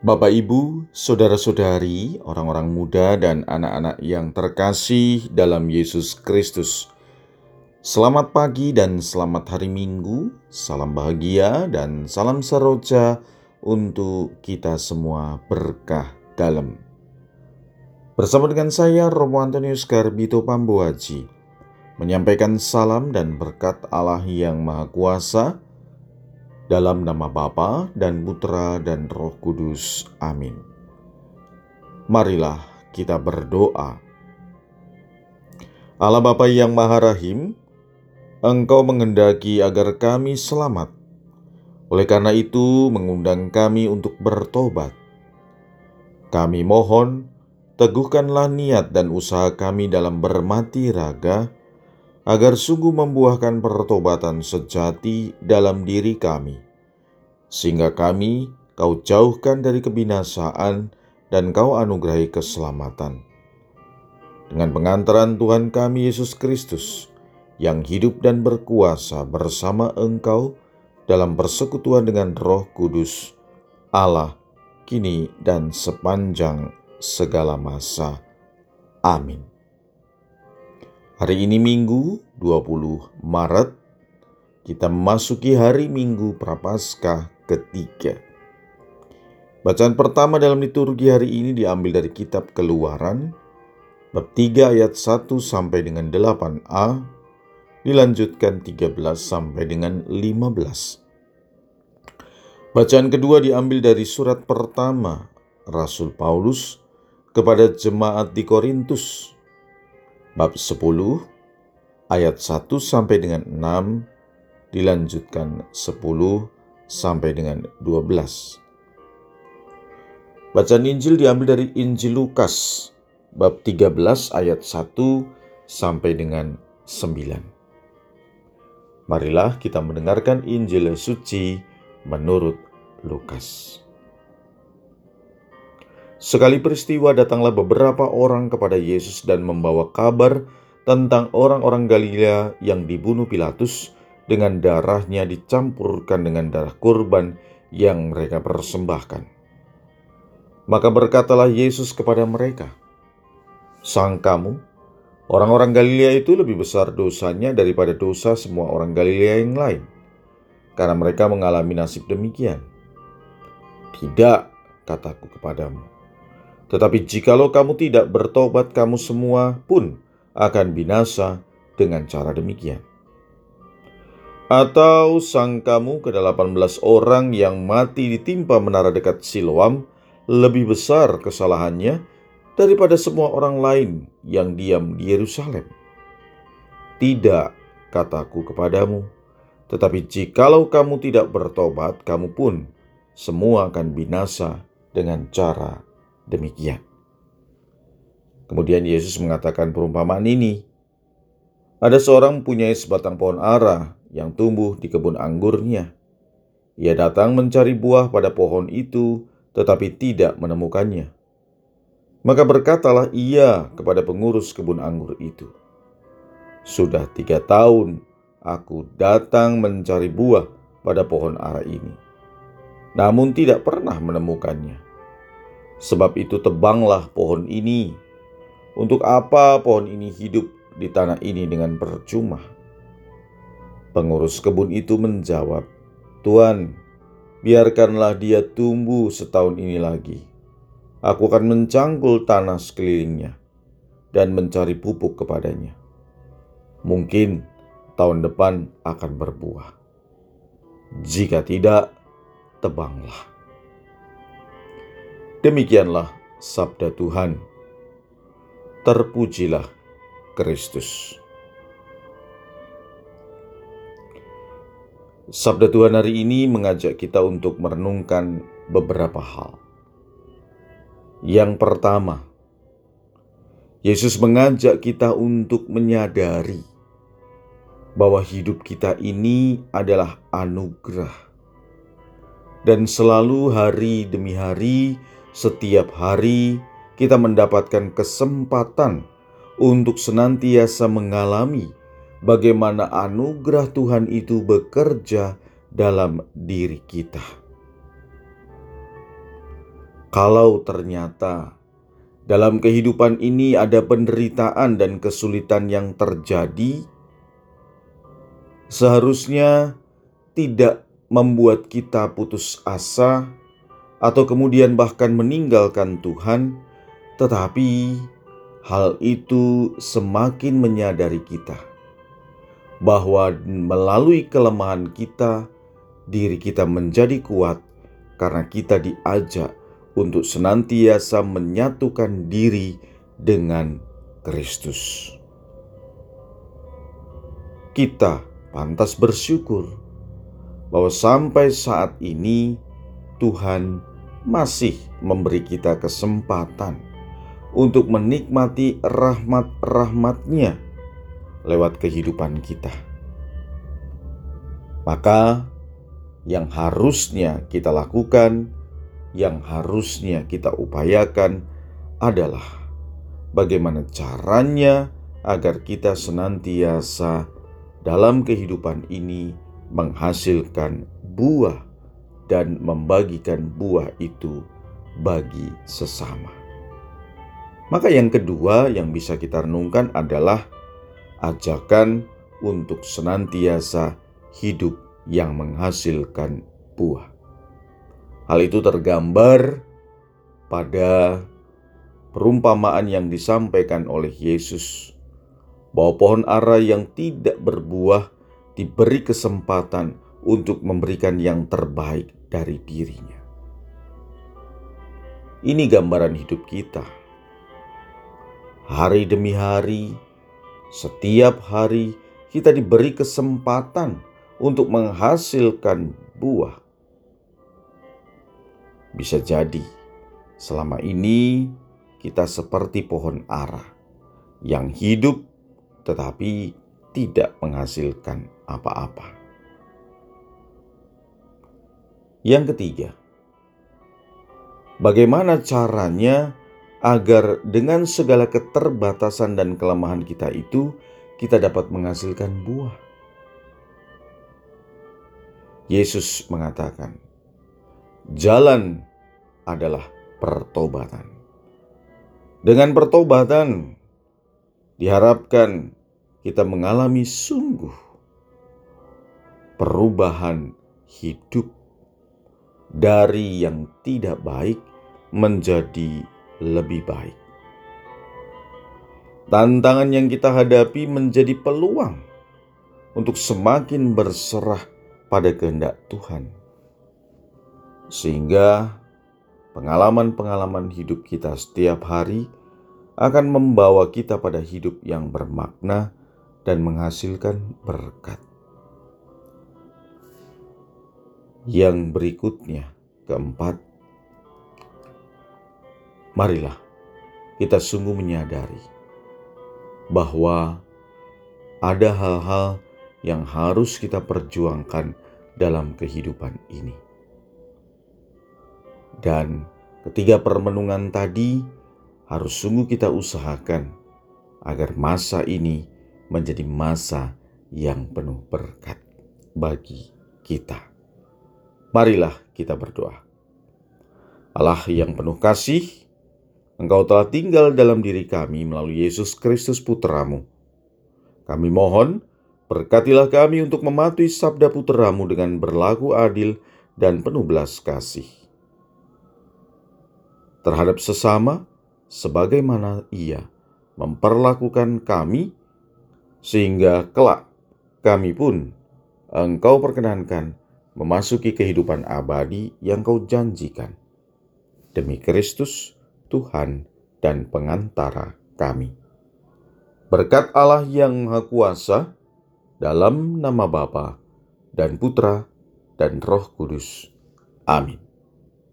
Bapak, Ibu, saudara-saudari, orang-orang muda, dan anak-anak yang terkasih dalam Yesus Kristus, selamat pagi dan selamat hari Minggu. Salam bahagia dan salam seroja untuk kita semua berkah dalam. Bersama dengan saya, Romo Antonius Garbito Pambuaji, menyampaikan salam dan berkat Allah yang Maha Kuasa dalam nama Bapa dan Putra dan Roh Kudus. Amin. Marilah kita berdoa. Allah Bapa yang Maha Rahim, Engkau mengendaki agar kami selamat. Oleh karena itu, mengundang kami untuk bertobat. Kami mohon, teguhkanlah niat dan usaha kami dalam bermati raga, agar sungguh membuahkan pertobatan sejati dalam diri kami, sehingga kami kau jauhkan dari kebinasaan dan kau anugerahi keselamatan. Dengan pengantaran Tuhan kami Yesus Kristus, yang hidup dan berkuasa bersama Engkau dalam persekutuan dengan Roh Kudus, Allah, kini dan sepanjang segala masa. Amin. Hari ini Minggu 20 Maret, kita memasuki hari Minggu Prapaskah ketiga. Bacaan pertama dalam liturgi hari ini diambil dari kitab Keluaran, bab 3 ayat 1 sampai dengan 8a, dilanjutkan 13 sampai dengan 15. Bacaan kedua diambil dari surat pertama Rasul Paulus kepada jemaat di Korintus, bab 10 ayat 1 sampai dengan 6 dilanjutkan 10 sampai dengan 12. Bacaan Injil diambil dari Injil Lukas bab 13 ayat 1 sampai dengan 9. Marilah kita mendengarkan Injil suci menurut Lukas. Sekali peristiwa datanglah beberapa orang kepada Yesus dan membawa kabar tentang orang-orang Galilea yang dibunuh Pilatus dengan darahnya dicampurkan dengan darah kurban yang mereka persembahkan. Maka berkatalah Yesus kepada mereka, Sang kamu, orang-orang Galilea itu lebih besar dosanya daripada dosa semua orang Galilea yang lain, karena mereka mengalami nasib demikian. Tidak, kataku kepadamu tetapi jikalau kamu tidak bertobat, kamu semua pun akan binasa dengan cara demikian. Atau sang kamu ke-18 orang yang mati ditimpa menara dekat Siloam lebih besar kesalahannya daripada semua orang lain yang diam di Yerusalem. Tidak, kataku kepadamu, tetapi jikalau kamu tidak bertobat, kamu pun semua akan binasa dengan cara demikian. Kemudian Yesus mengatakan perumpamaan ini. Ada seorang mempunyai sebatang pohon ara yang tumbuh di kebun anggurnya. Ia datang mencari buah pada pohon itu, tetapi tidak menemukannya. Maka berkatalah ia kepada pengurus kebun anggur itu, "Sudah tiga tahun aku datang mencari buah pada pohon ara ini, namun tidak pernah menemukannya." Sebab itu tebanglah pohon ini. Untuk apa pohon ini hidup di tanah ini dengan percuma? Pengurus kebun itu menjawab, Tuan, biarkanlah dia tumbuh setahun ini lagi. Aku akan mencangkul tanah sekelilingnya dan mencari pupuk kepadanya. Mungkin tahun depan akan berbuah. Jika tidak, tebanglah. Demikianlah sabda Tuhan. Terpujilah Kristus. Sabda Tuhan hari ini mengajak kita untuk merenungkan beberapa hal. Yang pertama, Yesus mengajak kita untuk menyadari bahwa hidup kita ini adalah anugerah, dan selalu hari demi hari setiap hari kita mendapatkan kesempatan untuk senantiasa mengalami bagaimana anugerah Tuhan itu bekerja dalam diri kita. Kalau ternyata dalam kehidupan ini ada penderitaan dan kesulitan yang terjadi, seharusnya tidak membuat kita putus asa atau kemudian bahkan meninggalkan Tuhan, tetapi hal itu semakin menyadari kita bahwa melalui kelemahan kita, diri kita menjadi kuat karena kita diajak untuk senantiasa menyatukan diri dengan Kristus. Kita pantas bersyukur bahwa sampai saat ini Tuhan masih memberi kita kesempatan untuk menikmati rahmat-rahmatnya lewat kehidupan kita. Maka yang harusnya kita lakukan yang harusnya kita upayakan adalah bagaimana caranya agar kita senantiasa dalam kehidupan ini menghasilkan buah dan membagikan buah itu bagi sesama. Maka, yang kedua yang bisa kita renungkan adalah ajakan untuk senantiasa hidup yang menghasilkan buah. Hal itu tergambar pada perumpamaan yang disampaikan oleh Yesus bahwa pohon ara yang tidak berbuah diberi kesempatan untuk memberikan yang terbaik dari dirinya. Ini gambaran hidup kita. Hari demi hari, setiap hari kita diberi kesempatan untuk menghasilkan buah bisa jadi selama ini kita seperti pohon ara yang hidup tetapi tidak menghasilkan apa-apa. Yang ketiga, bagaimana caranya agar dengan segala keterbatasan dan kelemahan kita itu kita dapat menghasilkan buah? Yesus mengatakan, jalan adalah pertobatan. Dengan pertobatan, diharapkan kita mengalami sungguh perubahan hidup dari yang tidak baik menjadi lebih baik. Tantangan yang kita hadapi menjadi peluang untuk semakin berserah pada kehendak Tuhan sehingga pengalaman-pengalaman hidup kita setiap hari akan membawa kita pada hidup yang bermakna dan menghasilkan berkat. Yang berikutnya, keempat, marilah kita sungguh menyadari bahwa ada hal-hal yang harus kita perjuangkan dalam kehidupan ini. Dan ketiga permenungan tadi harus sungguh kita usahakan agar masa ini menjadi masa yang penuh berkat bagi kita. Marilah kita berdoa. Allah yang penuh kasih, Engkau telah tinggal dalam diri kami melalui Yesus Kristus Putramu. Kami mohon, berkatilah kami untuk mematuhi sabda putramu dengan berlaku adil dan penuh belas kasih terhadap sesama sebagaimana Ia memperlakukan kami, sehingga kelak kami pun Engkau perkenankan memasuki kehidupan abadi yang Kau janjikan. Demi Kristus, Tuhan dan pengantara kami. Berkat Allah yang Maha Kuasa, dalam nama Bapa dan Putra dan Roh Kudus. Amin.